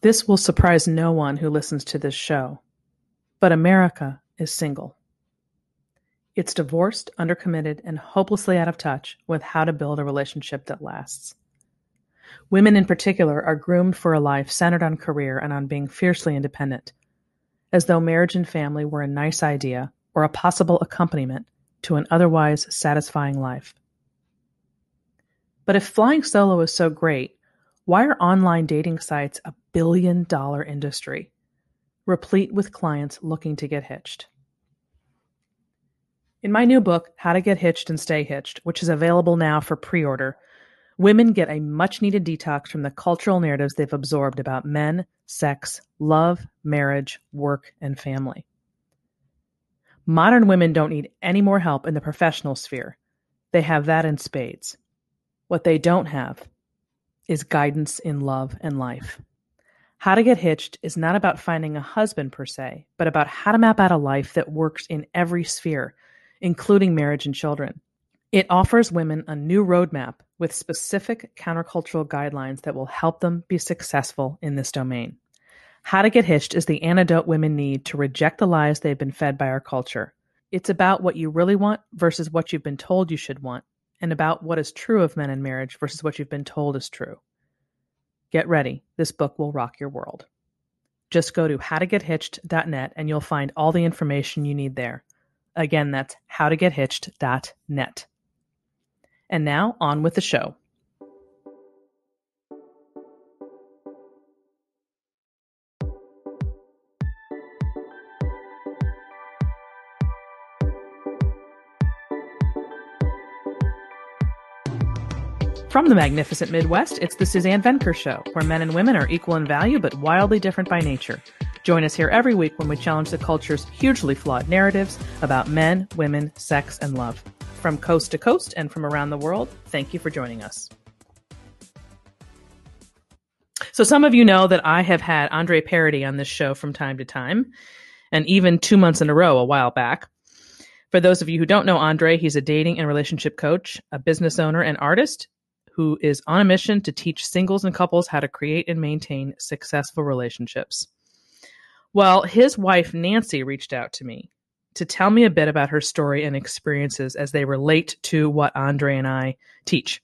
This will surprise no one who listens to this show, but America is single. It's divorced, undercommitted, and hopelessly out of touch with how to build a relationship that lasts. Women in particular are groomed for a life centered on career and on being fiercely independent, as though marriage and family were a nice idea or a possible accompaniment to an otherwise satisfying life. But if flying solo is so great, why are online dating sites a billion dollar industry, replete with clients looking to get hitched? In my new book, How to Get Hitched and Stay Hitched, which is available now for pre order, women get a much needed detox from the cultural narratives they've absorbed about men, sex, love, marriage, work, and family. Modern women don't need any more help in the professional sphere. They have that in spades. What they don't have is guidance in love and life. How to Get Hitched is not about finding a husband per se, but about how to map out a life that works in every sphere, including marriage and children. It offers women a new roadmap with specific countercultural guidelines that will help them be successful in this domain. How to Get Hitched is the antidote women need to reject the lies they've been fed by our culture. It's about what you really want versus what you've been told you should want, and about what is true of men in marriage versus what you've been told is true. Get ready, this book will rock your world. Just go to howtogethitched.net and you'll find all the information you need there. Again, that's howtogethitched.net. And now, on with the show. From the magnificent Midwest, it's the Suzanne Venker Show, where men and women are equal in value but wildly different by nature. Join us here every week when we challenge the culture's hugely flawed narratives about men, women, sex, and love. From coast to coast and from around the world, thank you for joining us. So, some of you know that I have had Andre Paradis on this show from time to time, and even two months in a row a while back. For those of you who don't know Andre, he's a dating and relationship coach, a business owner, and artist who is on a mission to teach singles and couples how to create and maintain successful relationships. Well, his wife, Nancy, reached out to me to tell me a bit about her story and experiences as they relate to what Andre and I teach.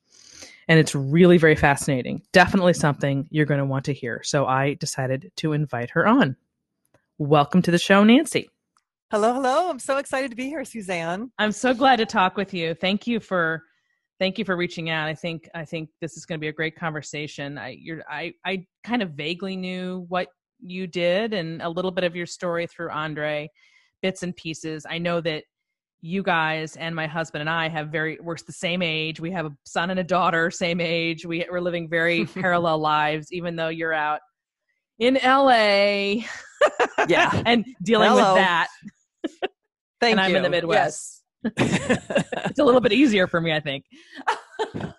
And it's really very fascinating. Definitely something you're going to want to hear. So I decided to invite her on. Welcome to the show, Nancy. Hello, hello. I'm so excited to be here, Suzanne. I'm so glad to talk with you. Thank you for thank you for reaching out. I think I think this is going to be a great conversation. I you're I I kind of vaguely knew what you did and a little bit of your story through Andre, bits and pieces. I know that you guys and my husband and I have very we're the same age. We have a son and a daughter, same age. We we're living very parallel lives, even though you're out in LA. yeah. and dealing Hello. with that. Thank and I'm you. in the Midwest. Yes. It's a little bit easier for me, I think. um,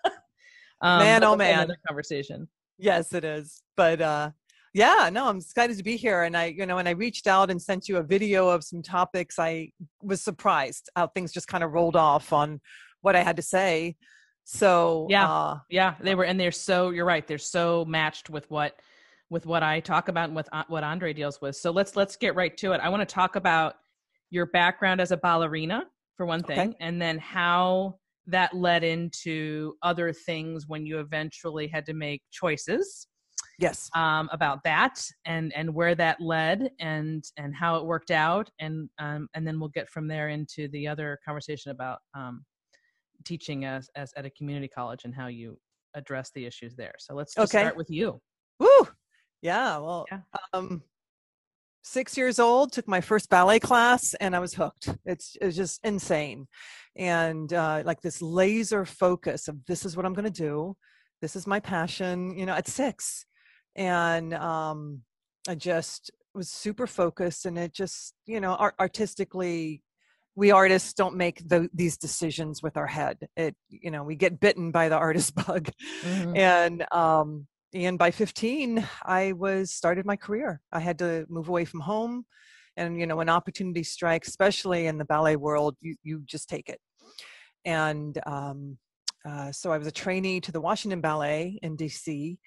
Man, oh, man. Another conversation. yes, it is. But uh yeah, no, I'm excited to be here. And I, you know, when I reached out and sent you a video of some topics, I was surprised how things just kind of rolled off on what I had to say. So Yeah. uh, Yeah, they were, and they're so. You're right. They're so matched with what with what I talk about and with uh, what Andre deals with. So let's let's get right to it. I want to talk about your background as a ballerina for one Okay. thing, and then how that led into other things when you eventually had to make choices yes. um, about that and and where that led and and how it worked out and um, and then we'll get from there into the other conversation about um, teaching as, as at a community college and how you address the issues there. So let's just Okay. start with you. Woo! Yeah, well, Yeah. um, six years old, took my first ballet class, and I was hooked. It's it's just insane, and uh, like this laser focus of this is what I'm going to do, this is my passion. You know, at six, and um, I just was super focused, and it just you know art- artistically. We artists don't make the, these decisions with our head. It, you know, we get bitten by the artist bug, Mhm. and um and by 15 i was started my career. I had to move away from home and you know when opportunity strikes especially in the ballet world you you just take it. And um uh, so i was a trainee to the washington ballet in dc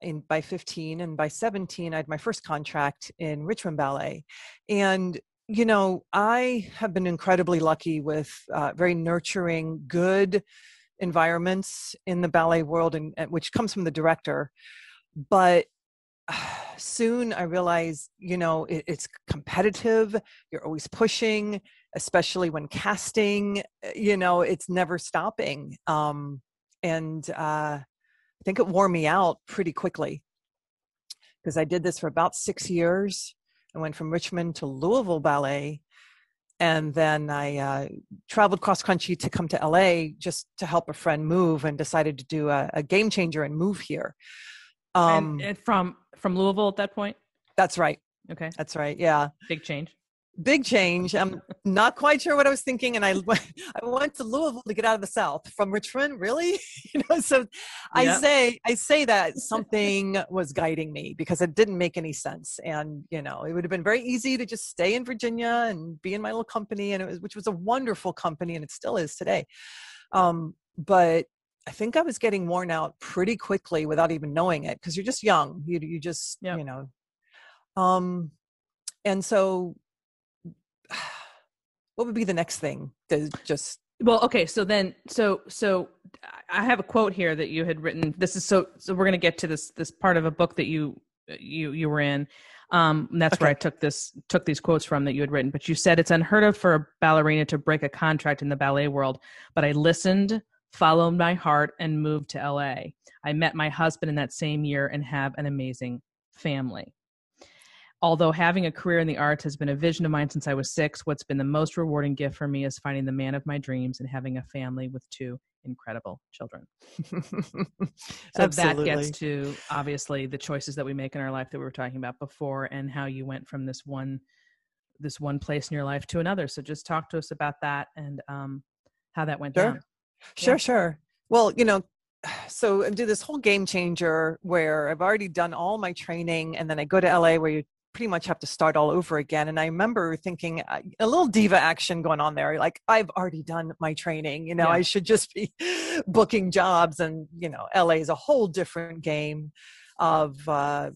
in by 15 and by 17 i had my first contract in richmond ballet. And you know i have been incredibly lucky with uh, very nurturing good environments in the ballet world and, and which comes from the director but soon i realized you know it, it's competitive you're always pushing especially when casting eh, you know it's never stopping um, and uh, i think it wore me out pretty quickly. Because i did this for about six years. I went from richmond to louisville ballet and then i uh, traveled cross country to come to la just to help a friend move and decided to do a, a game changer and move here. Um, and, and from from louisville at that point? That's right. Okay. That's right yeah. Big change big change. I'm not quite sure what I was thinking, and I went, I went to Louisville to get out of the South from Richmond. Really, you know, so I say I say that something was guiding me because it didn't make any sense, and you know, it would have been very easy to just stay in Virginia and be in my little company, and it was which was a wonderful company, and it still is today. Um, but I think I was getting worn out pretty quickly without even knowing it because you're just young. You you just yep. you know. Um, and so what would be the next thing to just well okay so then so so i have a quote here that you had written. This is so so we're going to get to this this part of a book that you you you were in. Um that's okay. where i took this took these quotes from that you had written. But you said it's unheard of for a ballerina to break a contract in the ballet world but i listened followed my heart and moved to la i met my husband in that same year and have an amazing family Although having a career in the arts has been a vision of mine since I was six, what's been the most rewarding gift for me is finding the man of my dreams and having a family with two incredible children. so that gets to obviously the choices that we make in our life that we were talking about before and how you went from this one this one place in your life to another. So just talk to us about that and um, how that went sure. down. Sure, yeah. sure. Well, you know, so I do this whole game changer where I've already done all my training and then I go to LA where you pretty much have to start all over again. And I remember thinking uh, a little diva action going on there. Like I've already done my training, you know, yeah. I should just be booking jobs. And you know, LA is a whole different game. Of uh,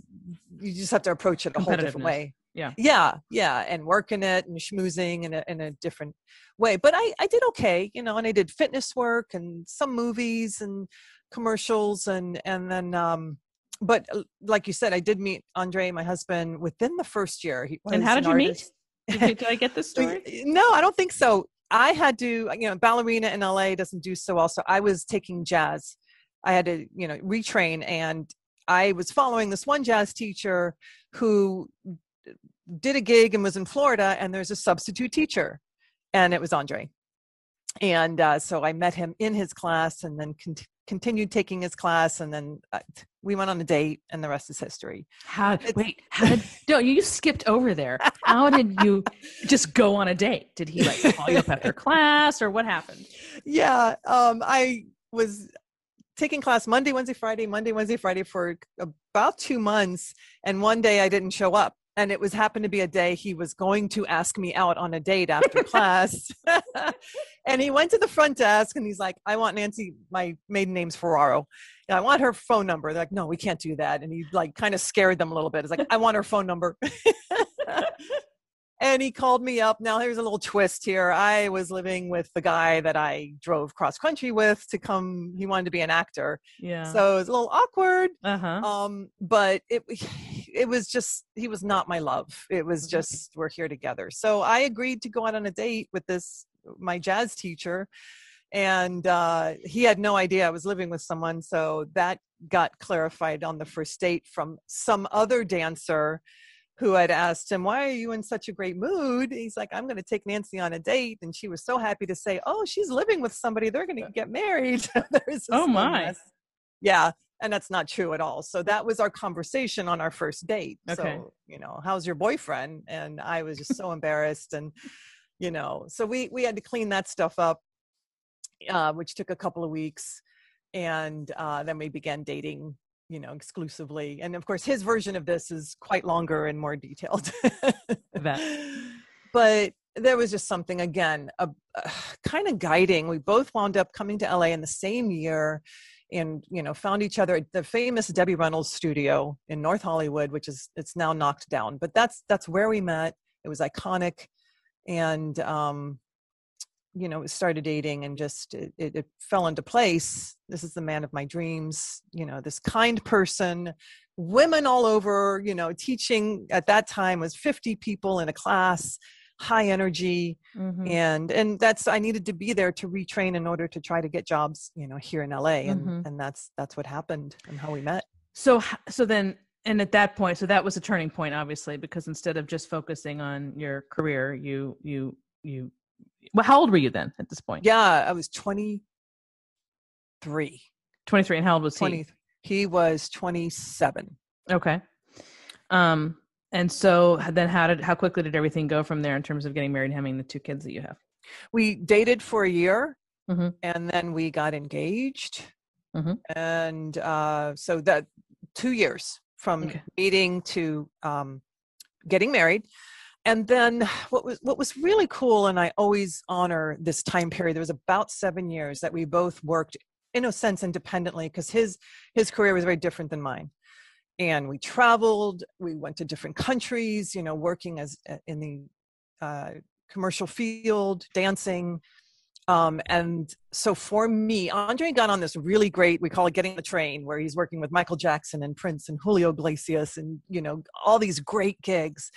you just have to approach it a whole different way. Yeah, yeah, yeah, and working it and schmoozing in a in a different way. But I I did okay, you know, and I did fitness work and some movies and commercials and and then um but uh, like you said, I did meet Andre, my husband, within the first year. and how did you artist. meet? Did, did I get this story? no, I don't think so. I had to, you know, ballerina in LA doesn't do so well. So I was taking jazz. I had to, you know, retrain. And I was following this one jazz teacher who did a gig and was in Florida, and there's a substitute teacher, and it was Andre. And uh, so I met him in his class and then continued taking his class and then uh, we went on a date and the rest is history. How it's, wait how did no you skipped over there. How did you just go on a date? Did he like call you up after class or what happened? Yeah um i was taking class monday wednesday friday monday wednesday friday for about two months and one day i didn't show up and it was happened to be a day he was going to ask me out on a date after class and he went to the front desk and he's like i want nancy my maiden name's ferraro i want her phone number they're like no we can't do that and he like kind of scared them a little bit it's like i want her phone number and he called me up. Now, here's a little twist here. I was living with the guy that I drove cross country with to come. He wanted to be an actor. Yeah. So it was a little awkward. Uh-huh. Um, but it it was just he was not my love. It was mm-hmm. just we're here together. So I agreed to go out on a date with this my jazz teacher and uh, he had no idea I was living with someone. So that got clarified on the first date from some other dancer who had asked him, Why are you in such a great mood? He's like, I'm going to take Nancy on a date. And she was so happy to say, Oh, she's living with somebody. They're going to get married. oh, my. Mess. Yeah. And that's not true at all. So that was our conversation on our first date. Okay. So, you know, how's your boyfriend? And I was just so embarrassed. And, you know, so we, we had to clean that stuff up, uh, which took a couple of weeks. And uh, then we began dating you know exclusively and of course his version of this is quite longer and more detailed but there was just something again a, a kind of guiding we both wound up coming to la in the same year and you know found each other at the famous debbie reynolds studio in north hollywood which is it's now knocked down. But that's that's where we met. It was iconic. And um you know started dating and just it, it, it fell into place. This is the man of my dreams you know this kind person women all over you know teaching at that time was 50 people in a class high energy mm-hmm. and and that's i needed to be there to retrain in order to try to get jobs you know here in la and mm-hmm. and that's that's what happened and how we met. So so then and at that point so that was a turning point obviously because instead of just focusing on your career you you you well how old were you then at this point? Yeah i was 23 23 and how old was 20, he he was 27 okay. Um and so then how did how quickly did everything go from there in terms of getting married and having the two kids that you have? We dated for a year mm-hmm. and then we got engaged. Mm-hmm. And uh, so that two years from okay. meeting to um, getting married. And then what was what was really cool, and I always honor this time period. There was about seven years that we both worked in a sense independently because his his career was very different than mine and we traveled we went to different countries you know working as uh, in the uh, commercial field dancing um, and so for me andre got on this really great we call it getting the train where he's working with michael jackson and prince and julio iglesias and you know all these great gigs.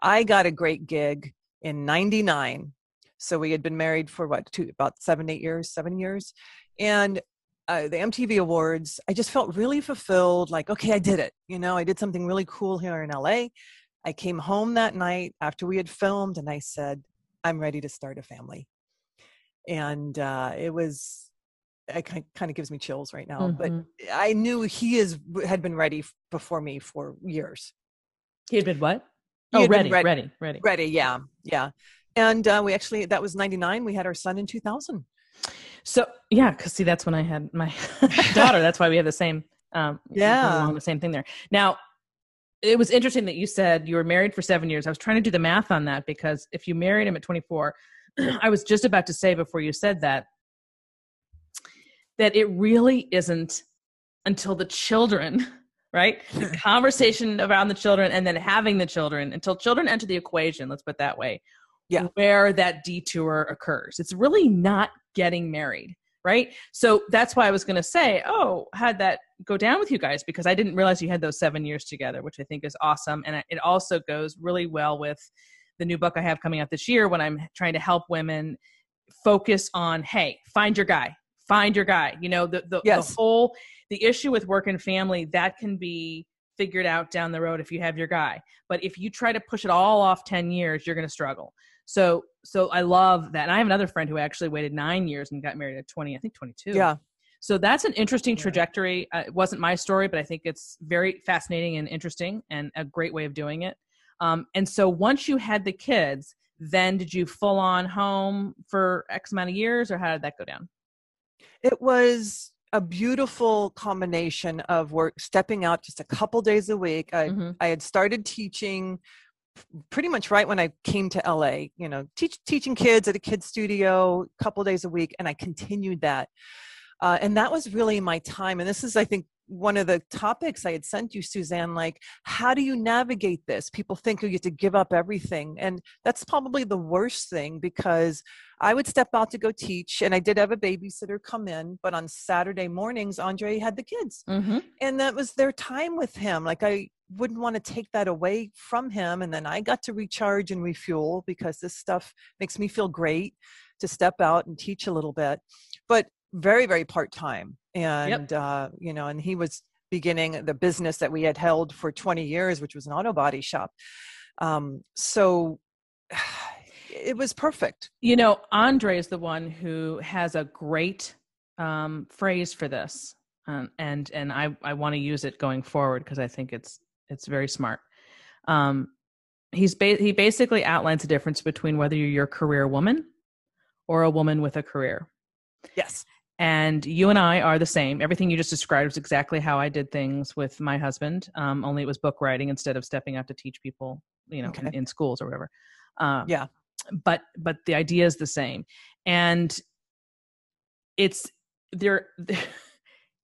I got a great gig in 99 so we had been married for what two about seven eight years seven years and uh, the MTV Awards, I just felt really fulfilled. Like, okay, I did it. You know, I did something really cool here in LA. I came home that night after we had filmed, and I said, "I'm ready to start a family." And uh, it was, it kind of gives me chills right now. Mm-hmm. But I knew he is had been ready before me for years. He had been what? He oh, ready, ready, ready, ready, ready. Yeah, yeah. And uh, we actually that was '99. We had our son in 2000. So yeah, because see, that's when I had my daughter. That's why we have the same, um, yeah, along the same thing there. Now, it was interesting that you said you were married for seven years. I was trying to do the math on that because if you married him at 24, I was just about to say before you said that that it really isn't until the children right the conversation around the children and then having the children until children enter the equation let's put it that way yeah. where that detour occurs. It's really not getting married, right? So that's why I was going to say, oh, had that go down with you guys because I didn't realize you had those seven years together, which I think is awesome. And it also goes really well with the new book I have coming out this year when I'm trying to help women focus on, hey, find your guy, find your guy. You know, the, the, yes. the whole, the issue with work and family, that can be figured out down the road if you have your guy. But if you try to push it all off 10 years, you're going to struggle. So so I love that. And I have another friend who actually waited nine years and got married at 20, I think 22. Yeah. So that's an interesting trajectory. Uh, it wasn't my story, but I think it's very fascinating and interesting and a great way of doing it. Um, and so once you had the kids, then did you full on home for X amount of years or how did that go down? It was a beautiful combination of work, stepping out just a couple days a week. I, mm-hmm. I had started teaching pretty much right when I came to LA, you know, teach, teaching kids at a kids studio a couple days a week, and I continued that. Uh, and that was really my time. And this is, I think, one of the topics I had sent you, Suzanne, like, how do you navigate this? People think you get to give up everything. And that's probably the worst thing because I would step out to go teach, and I did have a babysitter come in, but on Saturday mornings, Andre had the kids. Mm-hmm. And that was their time with him. Like, I wouldn't want to take that away from him. And then I got to recharge and refuel because this stuff makes me feel great to step out and teach a little bit, but very, very part time. And, yep. uh, you know, and he was beginning the business that we had held for 20 years, which was an auto body shop. Um, so it was perfect. You know, Andre is the one who has a great um, phrase for this. Um, and and I, I want to use it going forward because I think it's it's very smart. Um, he's ba- he basically outlines the difference between whether you're a career woman or a woman with a career. Yes. And you and I are the same. Everything you just described was exactly how I did things with my husband. Um, only it was book writing instead of stepping out to teach people, you know, okay. in, in, schools or whatever. Um, yeah. But but the idea is the same, and it's there.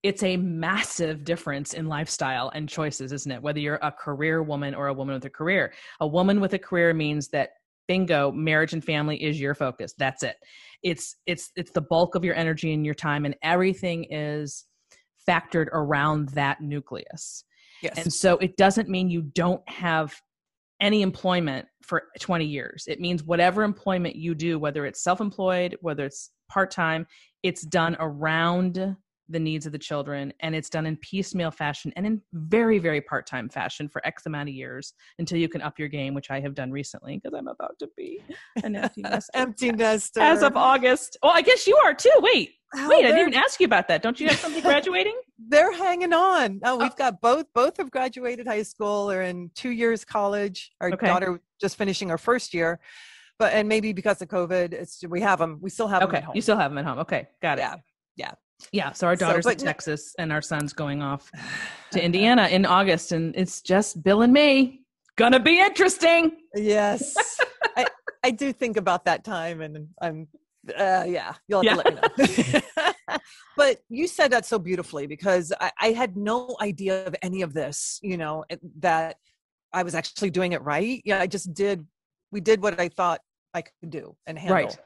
it's a massive difference in lifestyle and choices, isn't it? Whether you're a career woman or a woman with a career. A woman with a career means that bingo, marriage and family is your focus. That's it. It's it's it's the bulk of your energy and your time and everything is factored around that nucleus. Yes. And so it doesn't mean you don't have any employment for 20 years. It means whatever employment you do, whether it's self employed, whether it's part time, it's done around the needs of the children and it's done in piecemeal fashion and in very very part-time fashion for x amount of years until you can up your game which i have done recently because i'm about to be an empty nester empty nester as of august well i guess you are too wait Oh, wait i didn't even ask you about that don't you have somebody graduating they're hanging on. Oh, oh, we've got both. Both have graduated high school. They're in two years college. Our Okay. daughter just finishing her first year, but and maybe because of COVID, it's we have them. We still have them okay at home. you still have them at home okay got it Yeah, yeah. Yeah so our So, daughter's in texas and our son's going off to indiana in august and it's just bill and me gonna be interesting Yes, I I do think about that time, and I'm uh, yeah. You'll have to let me know. but you said that so beautifully because I, I had no idea of any of this. You know that I was actually doing it right. Yeah, I just did. We did what I thought I could do and handle. Right.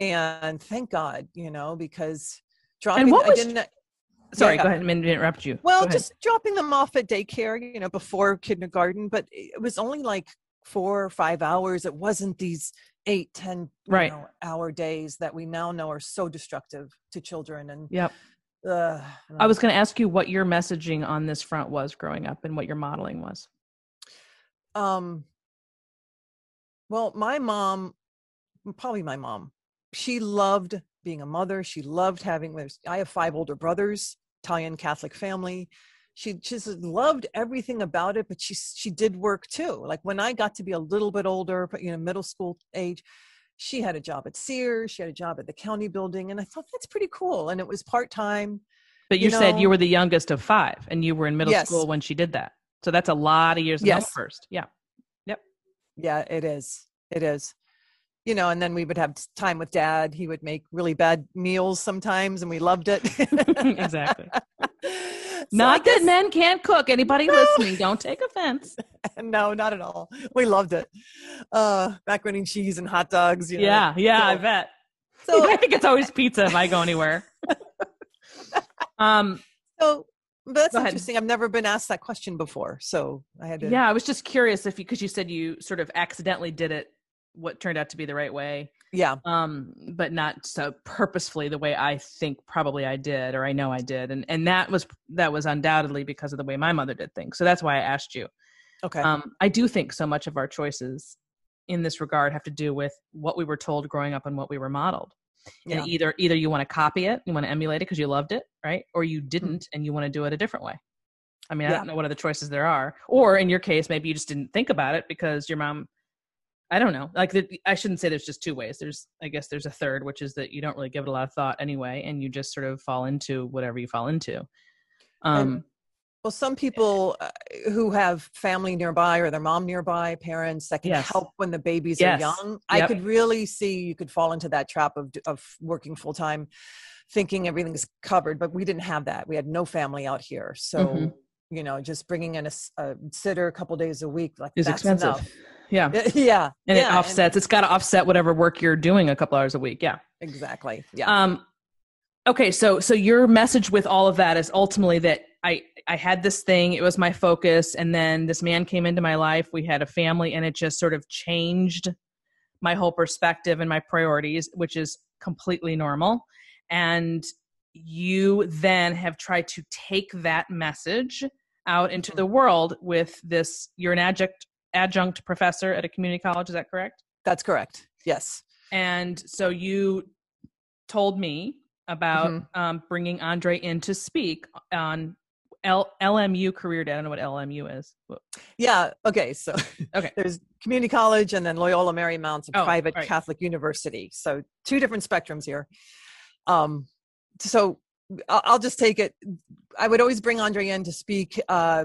And thank God, you know, because dropping. what I was- didn't. sorry Yeah. go ahead i didn't interrupt you Well, just dropping them off at daycare, you know, before kindergarten, but it was only like four or five hours. It wasn't these eight, ten you Right. know, hour days that we now know are so destructive to children. And yep uh, I was going to ask you what your messaging on this front was growing up and what your modeling was. um, well, my mom, probably my mom, she loved being a mother. She loved having. I have five older brothers, Italian Catholic family. She just loved everything about it, but she she did work too. Like when I got to be a little bit older, but you know, middle school age, she had a job at Sears. She had a job at the county building, and I thought that's pretty cool. And it was part time. But you, You said you were the youngest of five and you were in middle Yes. school when she did that. So that's a lot of years Yes. first. Yeah. Yep. Yeah, it is. It is. You know, and then we would have time with dad. He would make really bad meals sometimes, and we loved it. exactly. So Not I that men can't cook. Anybody No. listening, don't take offense. no, not at all. We loved it. Uh, macaroni and cheese and hot dogs. You know. yeah, yeah, I bet. So, I think it's always pizza if I go anywhere. um, so but that's interesting. I've never been asked that question before, so I had to. yeah, I was just curious if you because you said you sort of accidentally did it what turned out to be the right way. yeah, um but not so purposefully the way i think probably i did or i know i did. And and that was that was undoubtedly because of the way my mother did things. So that's why i asked you. Okay. um i do think so much of our choices in this regard have to do with what we were told growing up and what we were modeled. Yeah. and either either you want to copy it you want to emulate it because you loved it right? Or you didn't and you want to do it a different way. I mean i Mm-hmm. Don't know what other choices there are. Or in your case maybe you just didn't think about it because your mom I don't know. Like the, I shouldn't say there's just two ways. There's I guess there's a third, which is that you don't really give it a lot of thought anyway, and you just sort of fall into whatever you fall into. Um, Well, some people uh, who have family nearby or their mom nearby, parents that can Yes. help when the babies Yes. are young. I could really see you could fall into that trap of of working full time, thinking everything's covered. But we didn't have that. We had no family out here, so Mhm. you know, just bringing in a sitter a couple days a week like is that's expensive. enough. Yeah, yeah, and yeah, it offsets. it's got to offset whatever work you're doing a couple hours a week. Yeah. exactly. Yeah. Um, okay, so so your message with all of that is ultimately that I I had this thing, it was my focus, and then this man came into my life. We had a family, and it just sort of changed my whole perspective and my priorities, which is completely normal. And you then have tried to take that message out into Mhm. the world with this. You're an adjunct adjunct professor at a community college. Is that correct? that's correct. Yes. And so you told me about Mm-hmm. um, bringing Andre in to speak on L- LMU Career Day. I don't know what LMU is. Yeah. Okay. So Okay. there's community college and then Loyola Marymount's a Oh, private right. Catholic university. So two different spectrums here. Um, so I'll, I'll just take it. I would always bring Andre in to speak. Uh,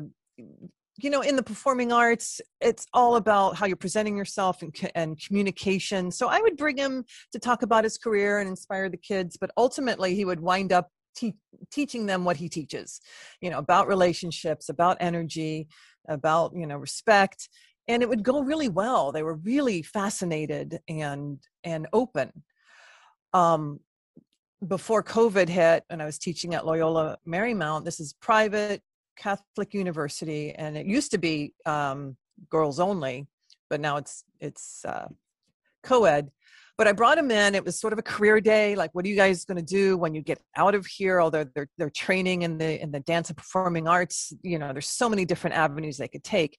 you know, in the performing arts, it's all about how you're presenting yourself and, and communication. So I would bring him to talk about his career and inspire the kids, but ultimately he would wind up te- teaching them what he teaches you know about relationships about energy about you know respect and it would go really well they were really fascinated and and open um before covid hit and i was teaching at loyola marymount this is private catholic university and it used to be um girls only but now it's it's uh co-ed but I brought him in. It was sort of a career day. Like, what are you guys going to do when you get out of here? Although they're they're training in the in the dance and performing arts, you know, there's so many different avenues they could take.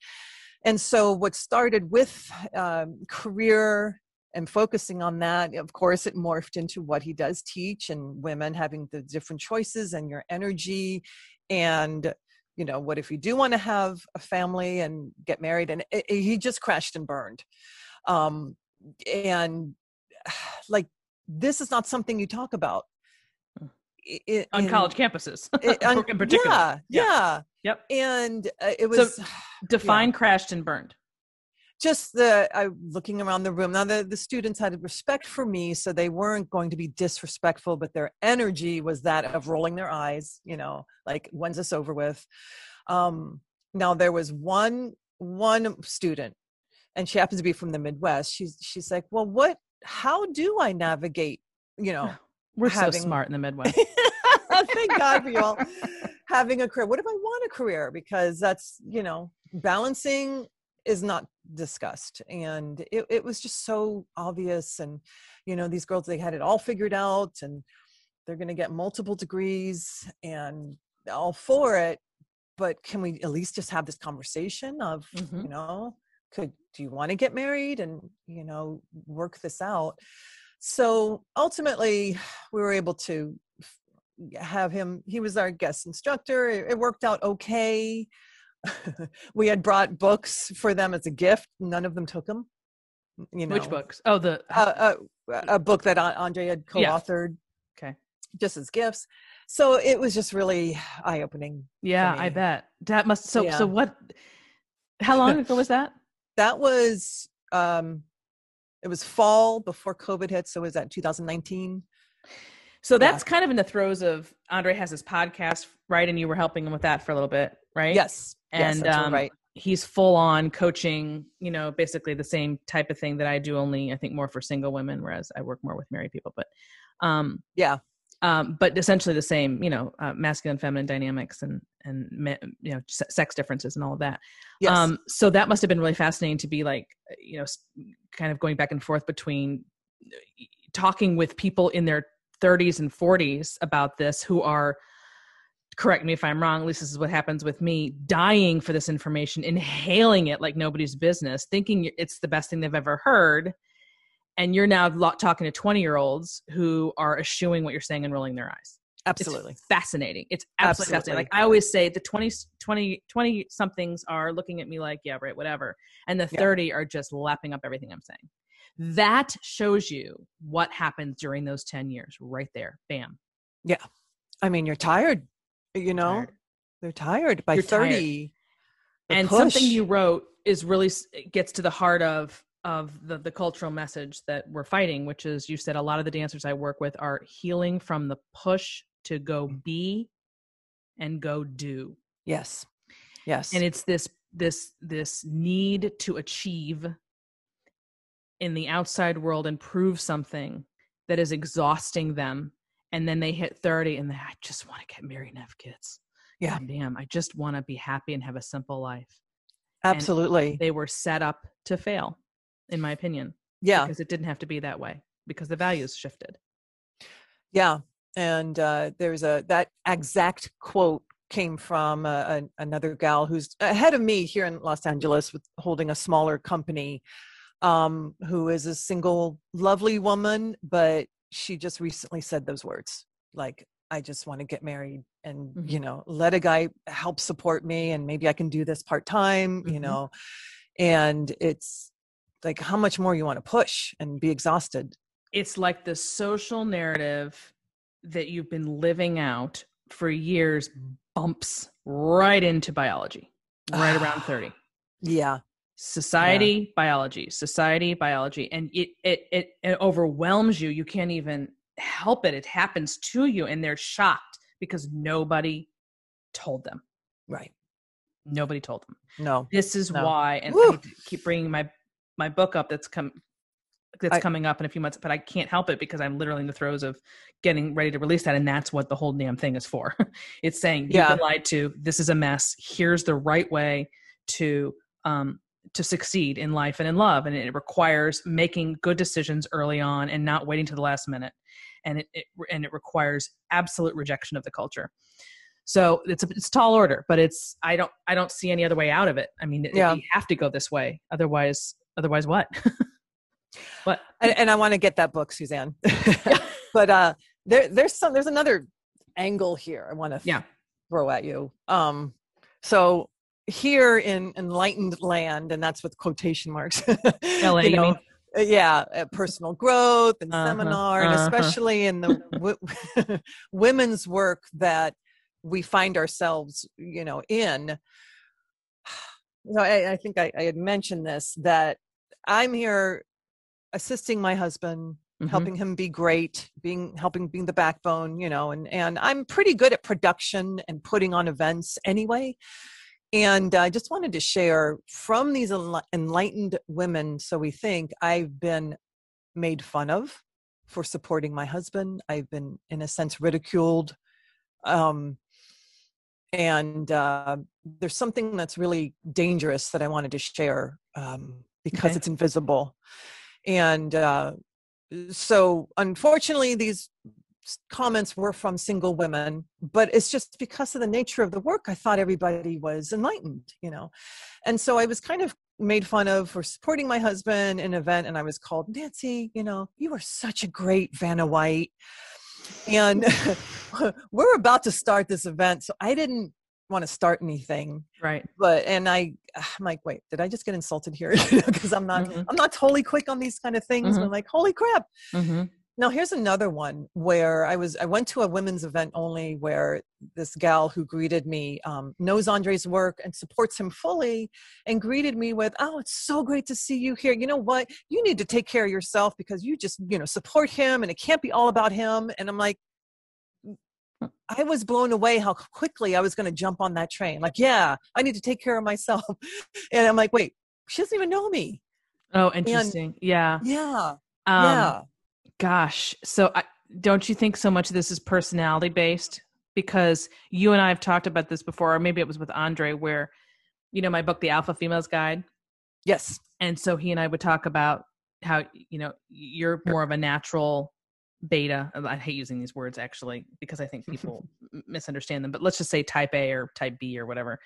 And so, what started with um, career and focusing on that, of course, it morphed into what he does teach and women having the different choices and your energy and you know what if you do want to have a family and get married and it, it, he just crashed and burned um, and like this is not something you talk about in, on college campuses on, in particular. Yeah, yeah, yeah. Yep. And uh, it was so, define yeah. crashed and burned. Just the I looking around the room. Now the, the students had respect for me, so they weren't going to be disrespectful, but their energy was that of rolling their eyes, you know, like when's this over with? Um, now there was one one student, and she happens to be from the Midwest. She's she's like, Well, what how do I navigate, you know, we're having... so smart in the Midwest. Thank God for you all having a career. What if I want a career? Because that's, you know, balancing is not discussed. And it, it was just so obvious. And, you know, these girls, they had it all figured out and they're going to get multiple degrees and all for it. But can we at least just have this conversation of, mm-hmm. you know, could do you want to get married and you know work this out so ultimately we were able to have him he was our guest instructor it, it worked out okay we had brought books for them as a gift. None of them took them you know. which books? Oh the uh, uh, a book that andre had co-authored. Yeah. okay. Just as gifts. So it was just really eye-opening yeah i bet. That must so yeah. so what how long ago was that? That was um it was fall before covid hit so was that 2019 so that's yeah. kind of in the throes of andre has his podcast right? And you were helping him with that for a little bit right? Yes and yes, um, right he's full on coaching you know basically the same type of thing that i do only i think more for single women whereas i work more with married people but um yeah um, but essentially the same, you know, uh, masculine, feminine dynamics and and you know, sex differences and all of that. Yes. Um, so that must have been really fascinating to be like, you know, kind of going back and forth between uh, talking with people in their 30s and 40s about this who are correct me if i'm wrong at least this is what happens with me dying for this information inhaling it like nobody's business thinking it's the best thing they've ever heard and you're now talking to 20 year olds who are eschewing what you're saying and rolling their eyes. Absolutely. it's fascinating. It's absolutely, absolutely, fascinating. Like i always say the 20 20 20 somethings are looking at me like yeah right whatever and the 30 yeah. are just lapping up everything i'm saying. That shows you what happens during those 10 years right there. Bam. Yeah. I mean you're tired you know tired. they're tired by you're 30 and push. something you wrote is really gets to the heart of of the, the cultural message that we're fighting, which is you said a lot of the dancers I work with are healing from the push to go mm. be and go do. Yes. Yes. And it's this this this need to achieve in the outside world and prove something that is exhausting them and then they hit 30 and they I just want to get married and have kids. Yeah. damn, I just want to be happy and have a simple life. Absolutely. And they were set up to fail in my opinion. Yeah. Because it didn't have to be that way because the values shifted. Yeah. And uh, there's a, that exact quote came from a, a, another gal who's ahead of me here in Los Angeles with holding a smaller company um, who is a single, lovely woman, but she just recently said those words like, I just want to get married and, mm-hmm. you know, let a guy help support me and maybe I can do this part time, mm-hmm. you know. And it's like how much more you want to push and be exhausted it's like the social narrative that you've been living out for years bumps right into biology right around 30 yeah society yeah. biology society biology and it, it it it overwhelms you you can't even help it it happens to you and they're shocked because nobody told them. Right. Nobody told them. No. This is No. why, and Woo. I keep bringing my my book up that's come that's I- coming up in a few months, but I can't help it because I'm literally in the throes of getting ready to release that, and that's what the whole damn thing is for. it's saying you've Yeah. been lied to. This is a mess. Here's the right way to um to succeed in life and in love, and it requires making good decisions early on and not waiting to the last minute, and it, it and it requires absolute rejection of the culture. So it's a it's a tall order, but it's I don't I don't see any other way out of it. I mean, Yeah. you have to go this way, otherwise otherwise what? what? and, and I want to get that book, Suzanne. but uh, there, there's some, there's another angle here I want to Yeah. throw at you. Um, so here in enlightened land, and that's with quotation marks. LA, you mean? uh, yeah, uh, personal growth and Uh-huh, seminar, and uh-huh. especially in the w- women's work that we find ourselves, you know, in. No, I, I think I, I had mentioned this that I'm here assisting my husband Mhm. helping him be great being helping being the backbone you know and and i'm pretty good at production and putting on events anyway and i just wanted to share from these enlightened women so we think i've been made fun of for supporting my husband i've been in a sense ridiculed um and uh, there's something that's really dangerous that i wanted to share um, because Okay. it's invisible and uh, so unfortunately these comments were from single women but it's just because of the nature of the work i thought everybody was enlightened you know and so i was kind of made fun of for supporting my husband in an event and i was called nancy you know you are such a great vanna white and we're about to start this event so i didn't want to start anything Right. but and i i'm like wait did i just get insulted here because i'm not Mhm. i'm not totally quick on these kind of things Mhm. but like holy crap hmm now here's another one where i was i went to a women's event only where this gal who greeted me um, knows andre's work and supports him fully and greeted me with oh it's so great to see you here you know what you need to take care of yourself because you just you know support him and it can't be all about him and i'm like I was blown away how quickly I was going to jump on that train. Like, yeah, I need to take care of myself. And I'm like, wait, she doesn't even know me. Oh, interesting. yeah. Yeah. Um, yeah. Gosh. So I, don't you think so much of this is personality based? Because you and I have talked about this before, or maybe it was with Andre, where, you know, my book, The Alpha Females Guide. Yes. And so he and I would talk about how, you know, you're more of a natural beta. I hate using these words actually because I think people misunderstand them, but let's just say type A or type B or whatever.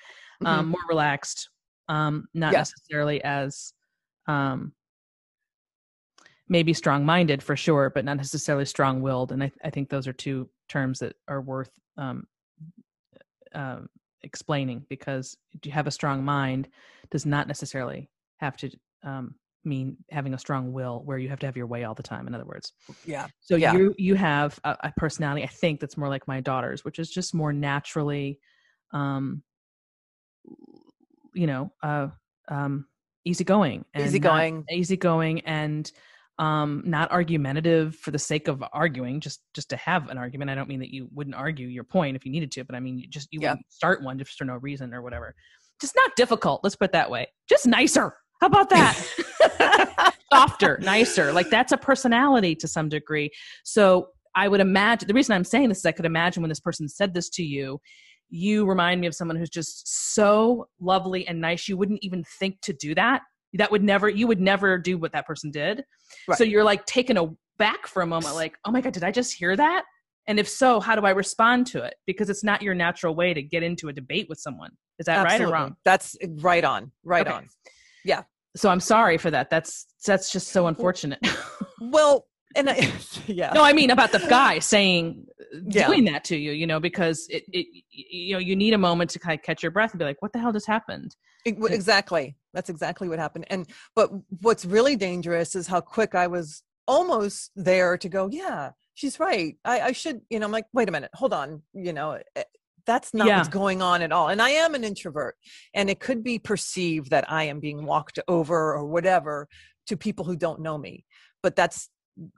Um, Mhm. more relaxed, um, not Yeah. necessarily as um, maybe strong minded for sure, but not necessarily strong willed. And I, I think those are two terms that are worth um, um, explaining because to have a strong mind does not necessarily have to um, mean having a strong will where you have to have your way all the time. In other words, yeah. so Yeah. you you have a, a personality I think that's more like my daughter's, which is just more naturally, um, you know, uh, um, easygoing, and Easygoing. easygoing, and um, not argumentative for the sake of arguing, just just to have an argument. I don't mean that you wouldn't argue your point if you needed to, but I mean you just you Yeah. wouldn't start one just for no reason or whatever. Just not difficult. Let's put it that way. Just nicer. How about that? softer, nicer. Like that's a personality to some degree. So I would imagine the reason I'm saying this is I could imagine when this person said this to you, you remind me of someone who's just so lovely and nice. You wouldn't even think to do that. That would never, you would never do what that person did. Right. So you're like taken aback for a moment, like, oh my God, did I just hear that? And if so, how do I respond to it? Because it's not your natural way to get into a debate with someone. Is that right or wrong? That's right on. Right Okay. on. Yeah. So I'm sorry for that. That's that's just so unfortunate. Well, and I, yeah. no, I mean about the guy saying Yeah. doing that to you, you know, because it, it you know, you need a moment to kind of catch your breath and be like, what the hell just happened? W- Exactly. That's exactly what happened. And but what's really dangerous is how quick I was almost there to go, yeah, she's right. I, I should, you know, I'm like, wait a minute, hold on, you know, eh, that's not Yeah. what's going on at all. And I am an introvert, and it could be perceived that I am being walked over or whatever to people who don't know me. But that's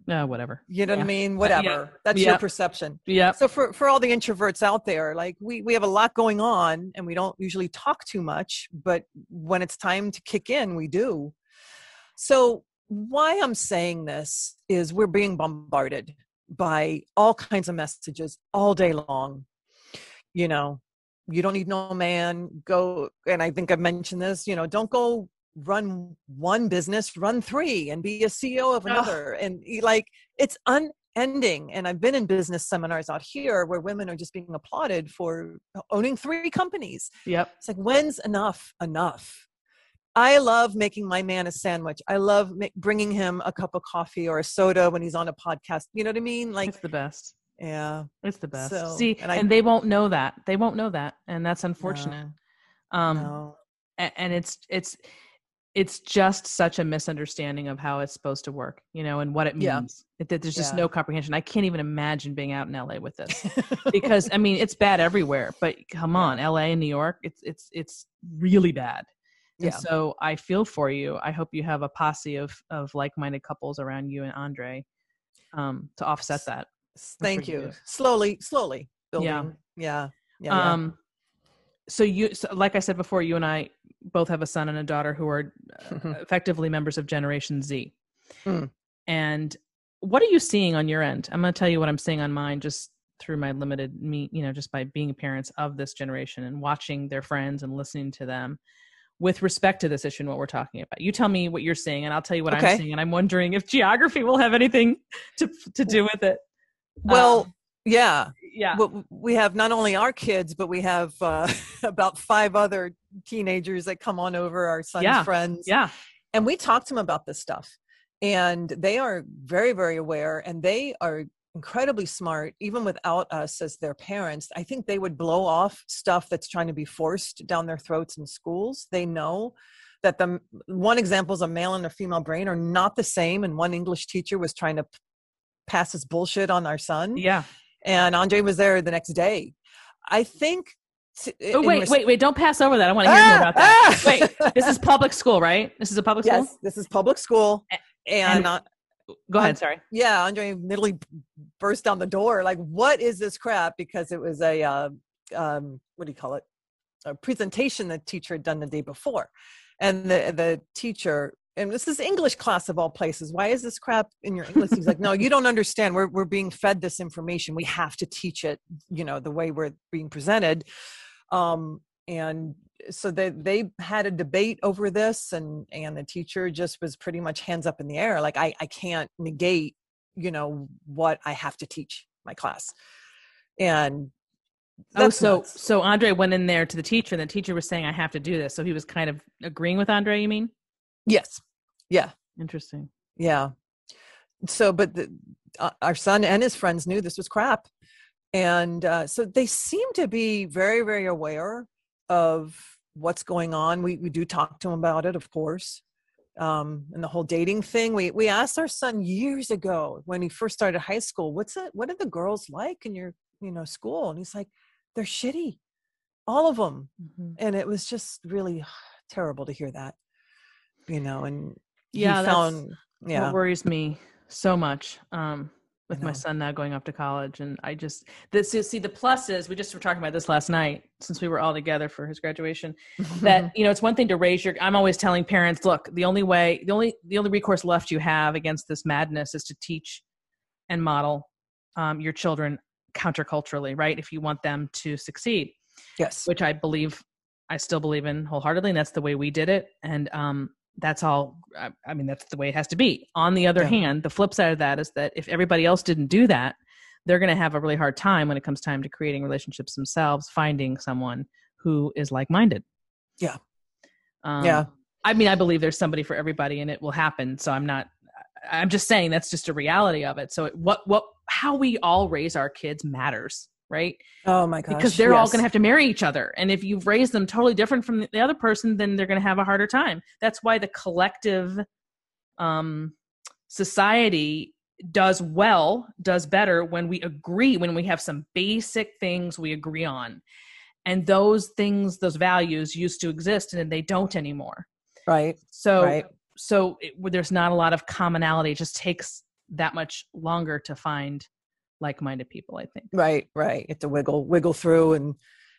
uh, whatever. You know Yeah. what I mean? Uh, Whatever. yeah. That's Yeah. your perception. Yeah. So for for all the introverts out there, like we we have a lot going on and we don't usually talk too much, but when it's time to kick in, we do. So why I'm saying this is we're being bombarded by all kinds of messages all day long. You know, you don't need no man, go and I think I've mentioned this, you know, don't go run one business, run three and be a CEO of another. And like it's unending. And I've been in business seminars out here where women are just being applauded for owning three companies. Yep. It's like, when's enough enough? I love making my man a sandwich. I love bringing him a cup of coffee or a soda when he's on a podcast. You know what I mean? Like, it's the best. yeah. It's the best. So, See, and and, they won't know that. They won't know that, and that's unfortunate. no, um, no. and it's it's it's just such a misunderstanding of how it's supposed to work, you know, and what it Yeah. means. It, that there's just Yeah. no comprehension. I can't even imagine being out in LA with this because I mean it's bad everywhere. But come on, LA and New York, it's it's it's really bad. And Yeah. so I feel for you. I hope you have a posse of of like minded couples around you and Andre um, to offset that. Thank you you. Slowly, slowly building. Yeah. Yeah. Yeah. yeah. Um, so you, so like I said before, you and I both have a son and a daughter who are uh, effectively members of Generation Z. Mm. And what are you seeing on your end? I'm going to tell you what I'm seeing on mine, just through my limited me, you know, just by being parents of this generation and watching their friends and listening to them. With respect to this issue and what we're talking about, you tell me what you're seeing, and I'll tell you what Okay. I'm seeing. And I'm wondering if geography will have anything to to do with it. well, um, yeah. Yeah, Well, we have not only our kids, but we have uh, about five other teenagers that come on over, our son's Yeah. friends. yeah, And we talk to them about this stuff. And they are very, very aware and they are incredibly smart, even without us as their parents. I think they would blow off stuff that's trying to be forced down their throats in schools. They know that the one example is a male and a female brain are not the same. And one English teacher was trying to pass this bullshit on our son yeah. And Andre was there the next day. I think. Oh wait, res- wait, wait! Don't pass over that. I want to hear more Ah, about that. ah! Wait, this is public school, right? This is a public yes, school. this is public school, and, and- uh, Go um, ahead. Sorry. yeah, Andre literally burst down the door like, "What is this crap?" Because it was a uh, um, what do you call it? A presentation the teacher had done the day before, and the the teacher. And this is English class of all places. Why is this crap in your English? He's like, no, you don't understand. We're we're being fed this information. We have to teach it, you know, the way we're being presented. Um, and so they they had a debate over this, and and the teacher just was pretty much hands up in the air, like I I can't negate, you know, what I have to teach my class. And Oh, so nuts. so Andre went in there to the teacher, and the teacher was saying, "I have to do this." So he was kind of agreeing with Andre. You mean? Yes, yeah. Interesting. Yeah. So, but the, uh, our son and his friends knew this was crap. And uh, so they seem to be very, very aware of what's going on. We, we do talk to them about it, of course. Um, and the whole dating thing. We, we asked our son years ago when he first started high school, what's it, what are the girls like in your, you know, school? And he's like, they're shitty. All of them. Mhm. And it was just really terrible to hear that, you know, and Yeah, found, yeah. What worries me so much um, with my son now going off to college, and I just this is see the plus is we just were talking about this last night since we were all together for his graduation. that you know it's one thing to raise your i'm always telling parents look the only way the only the only recourse left you have against this madness is to teach and model um, your children counterculturally right if you want them to succeed yes. which i believe i still believe in wholeheartedly and that's the way we did it and um, that's all I, I mean that's the way it has to be on the other Yeah. hand the flip side of that is that if everybody else didn't do that they're going to have a really hard time when it comes time to creating relationships themselves finding someone who is like-minded Yeah. um, Yeah. i mean i believe there's somebody for everybody and it will happen so i'm not i'm just saying that's just a reality of it so it, what what how we all raise our kids matters right Oh my gosh. because they're all going to have to marry each other and if you've raised them totally different from the other person then they're going to have a harder time that's why the collective um society does well does better when we agree when we have some basic things we agree on and those things those values used to exist and they don't anymore right. so Right. so it, there's not a lot of commonality it just takes that much longer to find like-minded people i think. Right right. You have to wiggle wiggle through and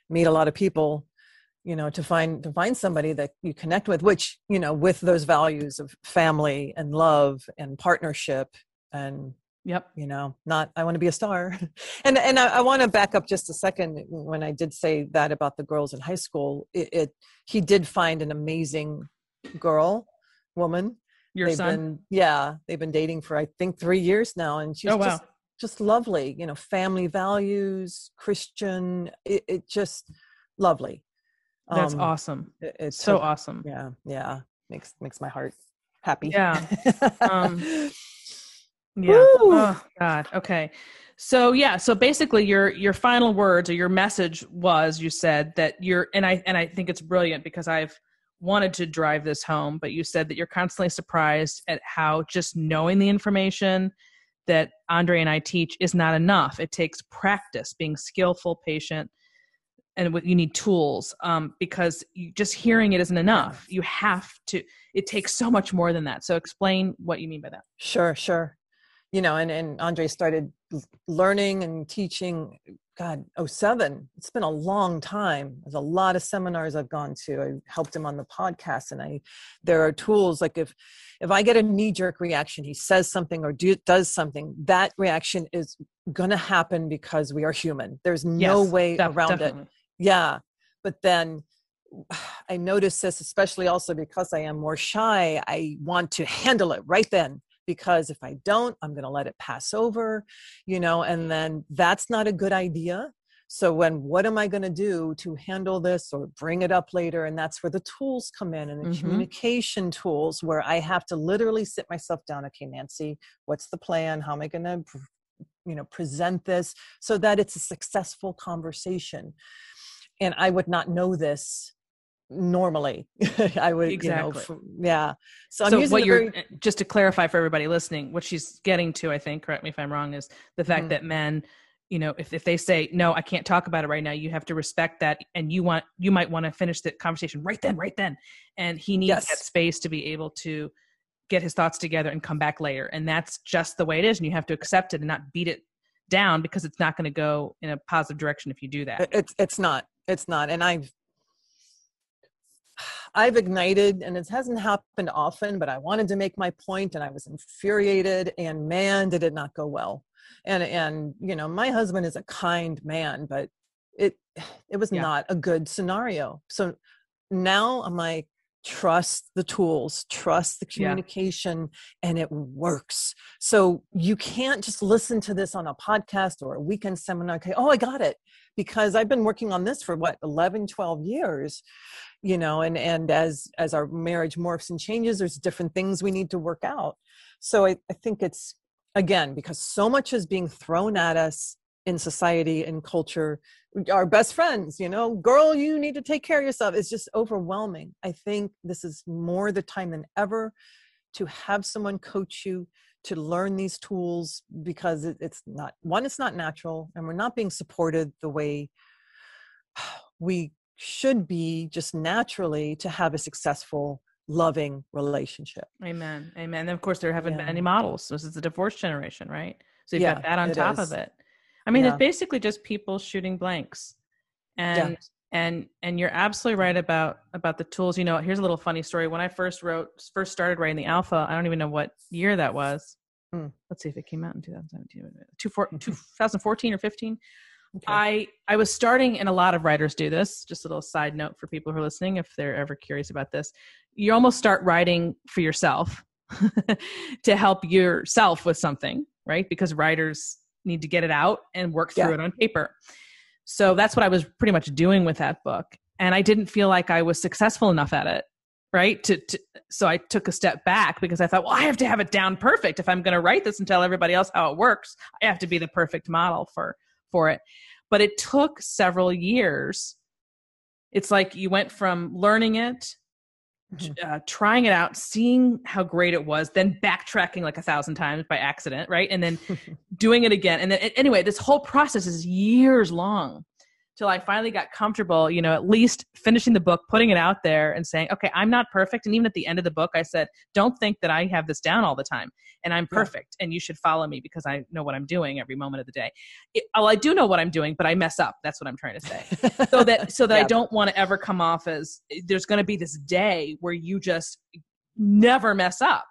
meet a lot of people you know to find to find somebody that you connect with which you know with those values of family and love and partnership and yep. you know not i want to be a star. And and i, I want to back up just a second when i did say that about the girls in high school it, it he did find an amazing girl woman. Your they've son? been yeah they've been dating for i think three years now and she's Oh, wow. just just lovely you know family values christian it, it just lovely that's Um, awesome it- it's so awesome yeah yeah makes makes my heart happy Yeah. Um, Yeah. Woo! Oh God. Okay. So yeah. So basically, your your final words or your message was you said that you're and I and I think it's brilliant because I've wanted to drive this home, but you said that you're constantly surprised at how just knowing the information that Andre and I teach is not enough. It takes practice, being skillful, patient, and what you need tools um, because you, just hearing it isn't enough. You have to. It takes so much more than that. So explain what you mean by that. Sure, sure. You know, and, and Andre started learning and teaching, God, oh seven. It's been a long time. There's a lot of seminars I've gone to. I helped him on the podcast and I there are tools like if if I get a knee-jerk reaction, he says something or do, does something, that reaction is gonna happen because we are human. There's no Yes, way def- around it yeah but then i notice this especially also because i am more shy i want to handle it right then because if i don't i'm going to let it pass over you know and then that's not a good idea. So when what am i going to do to handle this or bring it up later? And that's where the tools come in and the Mhm. communication tools where i have to literally sit myself down okay nancy what's the plan? How am i going to you know present this? so that it's a successful conversation. And i would not know this normally i would you know Exactly. yeah. So i'm so using what you're very, just to clarify for everybody listening what she's getting to i think correct me if i'm wrong is the fact Mhm. that men you know if, if they say no i can't talk about it right now you have to respect that and you want you might want to finish the conversation right then right then. And he needs that space to be able to get his thoughts together and come back later. And that's just the way it is and you have to accept it and not beat it down because it's not going to go in a positive direction if you do that. It's it's not it's not. And i've i've ignited and it hasn't happened often but i wanted to make my point and i was infuriated and man did it not go well and and you know my husband is a kind man but it it was Yeah. not a good scenario so now i'm like trust the tools trust the Yeah. communication and it works so you can't just listen to this on a podcast or a weekend seminar okay oh i got it because i've been working on this for what 11 12 years you know and and as as our marriage morphs and changes there's different things we need to work out. So i, I think it's again because so much is being thrown at us in society and culture our best friends you know girl you need to take care of yourself. It's just overwhelming. I think this is more the time than ever to have someone coach you to learn these tools because it, it's not one it's not natural and we're not being supported the way we should be just naturally to have a successful loving relationship. Amen amen and of course there haven't been any models. This is the divorce generation right? So you've Yeah, got that on top is. of it. I mean Yeah. it's basically just people shooting blanks and and and you're absolutely right about about the tools you know here's a little funny story when i first wrote first started writing the alpha i don't even know what year that was Hmm. let's see if it came out in 2017 Two four- 2014 or 15 Okay. I I was starting, and a lot of writers do this. Just a little side note for people who are listening, if they're ever curious about this, you almost start writing for yourself to help yourself with something, right? Because writers need to get it out and work through Yeah. it on paper. So that's what I was pretty much doing with that book, and I didn't feel like I was successful enough at it, right? To, to so I took a step back because I thought, well, I have to have it down perfect if I'm going to write this and tell everybody else how it works. I have to be the perfect model for for it but it took several years it's like you went from learning it. Uh, trying it out seeing how great it was then backtracking like a thousand times by accident right? And then doing it again. And then anyway this whole process is years long till I finally got comfortable, you know, at least finishing the book, putting it out there and saying, okay, I'm not perfect. And even at the end of the book, I said, don't think that I have this down all the time and I'm perfect and you should follow me because I know what I'm doing every moment of the day. It, well, I do know what I'm doing, but I mess up. That's what I'm trying to say. so that, so that yeah. I don't want to ever come off as there's going to be this day where you just never mess up.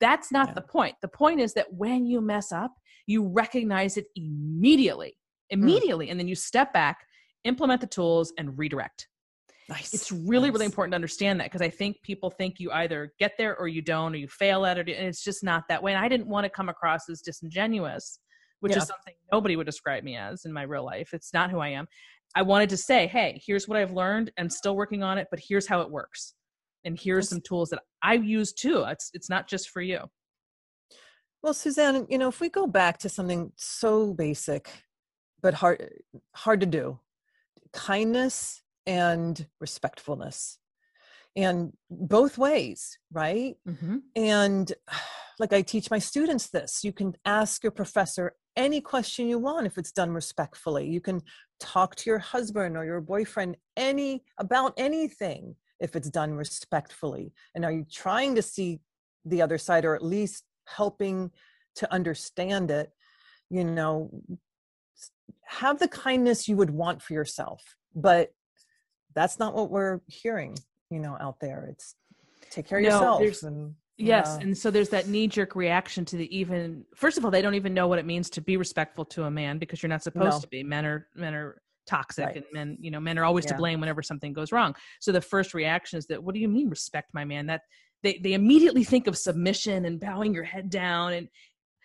That's not yeah. the point. The point is that when you mess up, you recognize it immediately, hmm. immediately, mm. and then you step back implement the tools and redirect. Nice. It's really, nice. really important to understand that because I think people think you either get there or you don't, or you fail at it, and it's just not that way. And I didn't want to come across as disingenuous, which yeah. is something nobody would describe me as in my real life. It's not who I am. I wanted to say, hey, here's what I've learned. I'm still working on it, but here's how it works. And here's some tools that I use too. It's it's not just for you. Well, Suzanne, you know, if we go back to something so basic but hard hard to do, kindness and respectfulness. And both ways right? Mm-hmm. and like i teach my students this. You can ask your professor any question you want if it's done respectfully. You can talk to your husband or your boyfriend any about anything if it's done respectfully. And are you trying to see the other side or at least helping to understand it? You know have the kindness you would want for yourself but that's not what we're hearing you know out there it's take care of no, yourself and yes and so there's that knee-jerk reaction to the even first of all they don't even know what it means to be respectful to a man because you're not supposed no. to be men are men are toxic right. and men you know men are always yeah. to blame whenever something goes wrong so the first reaction is that what do you mean respect my man that they they immediately think of submission and bowing your head down and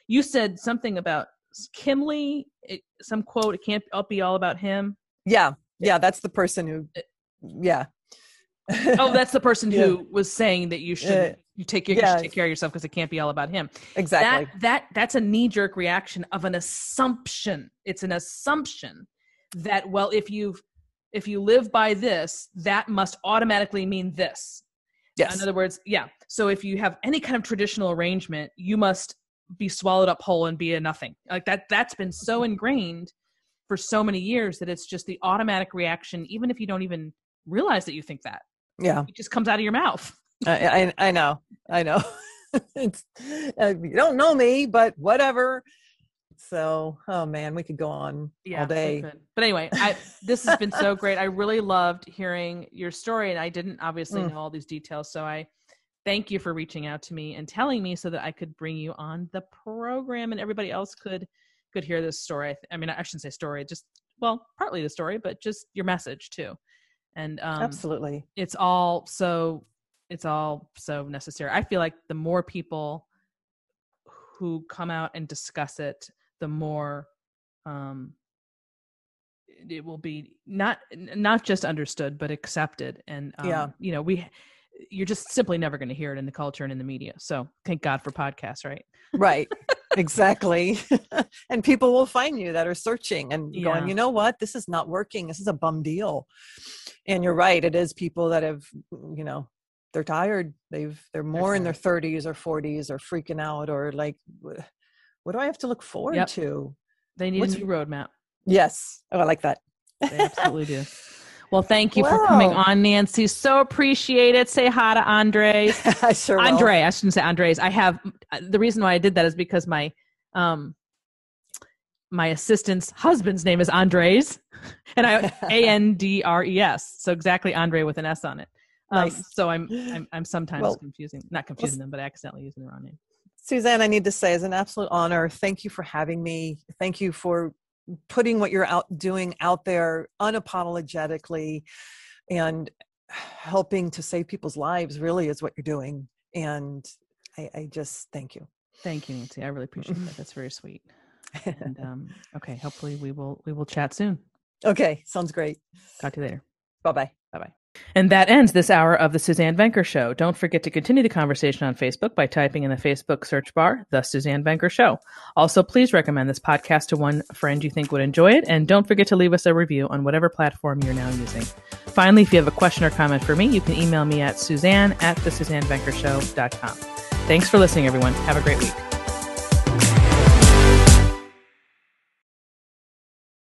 you said something about Kimley, it, some quote, it can't be all about him. Yeah. Yeah. That's the person who, yeah. oh, that's the person who yeah. was saying that you should uh, you take yeah. you take care of yourself because it can't be all about him. Exactly. That that that's a knee jerk reaction of an assumption. It's an assumption that well, if you if you live by this, that must automatically mean this. Yes. In other words, yeah. So if you have any kind of traditional arrangement, you must be swallowed up whole and be a nothing. Like that that's been so mm-hmm. ingrained for so many years that it's just the automatic reaction even if you don't even realize that you think that. Yeah. It just comes out of your mouth. I i, I know. I know. It's uh, you don't know me but whatever. So oh man we could go on yeah, all day. but anyway I, this has been so great. I really loved hearing your story and i didn't obviously mm. know all these details so i thank you for reaching out to me and telling me so that I could bring you on the program and everybody else could could hear this story. I mean, I shouldn't say story, just well, partly the story, but just your message too. And um, absolutely, it's all so it's all so necessary. I feel like the more people who come out and discuss it, the more um, it will be not not just understood but accepted. And um, yeah, you know, we you're just simply never going to hear it in the culture and in the media. So thank God for podcasts, right? Right. exactly. and people will find you that are searching and yeah. going, you know what? This is not working. This is a bum deal. And you're right. It is people that have, you know, they're tired. They've, they're more in their 30s or 40s or freaking out or like, what do I have to look forward yep. to? They need What's, a new roadmap. Yes. Oh, I like that. They absolutely do. Well, thank you for coming on, Nancy. So appreciate it. Say hi to Andres. I sure Andre, will. I shouldn't say Andres. I have the reason why I did that is because my um my assistant's husband's name is Andres, and I A N D R E S. So exactly Andre with an S on it. Um, nice. So I'm I'm, I'm sometimes well, confusing, not confusing well, them, but accidentally using the wrong name. Suzanne, I need to say, it's an absolute honor. Thank you for having me. Thank you for putting what you're out doing out there unapologetically and helping to save people's lives really is what you're doing and i, I just thank you. Thank you nancy. I really appreciate that. That's very sweet. And um, okay hopefully we will we will chat soon. Okay sounds great. Talk to you later. Bye bye bye bye and that ends this hour of the Suzanne Venker Show. Don't forget to continue the conversation on Facebook by typing in the Facebook search bar, The Suzanne Venker Show. Also, please recommend this podcast to one friend you think would enjoy it, and don't forget to leave us a review on whatever platform you're now using. Finally, if you have a question or comment for me, you can email me at suzanne at thesuzannevenkershow.com. Thanks for listening, everyone. Have a great week.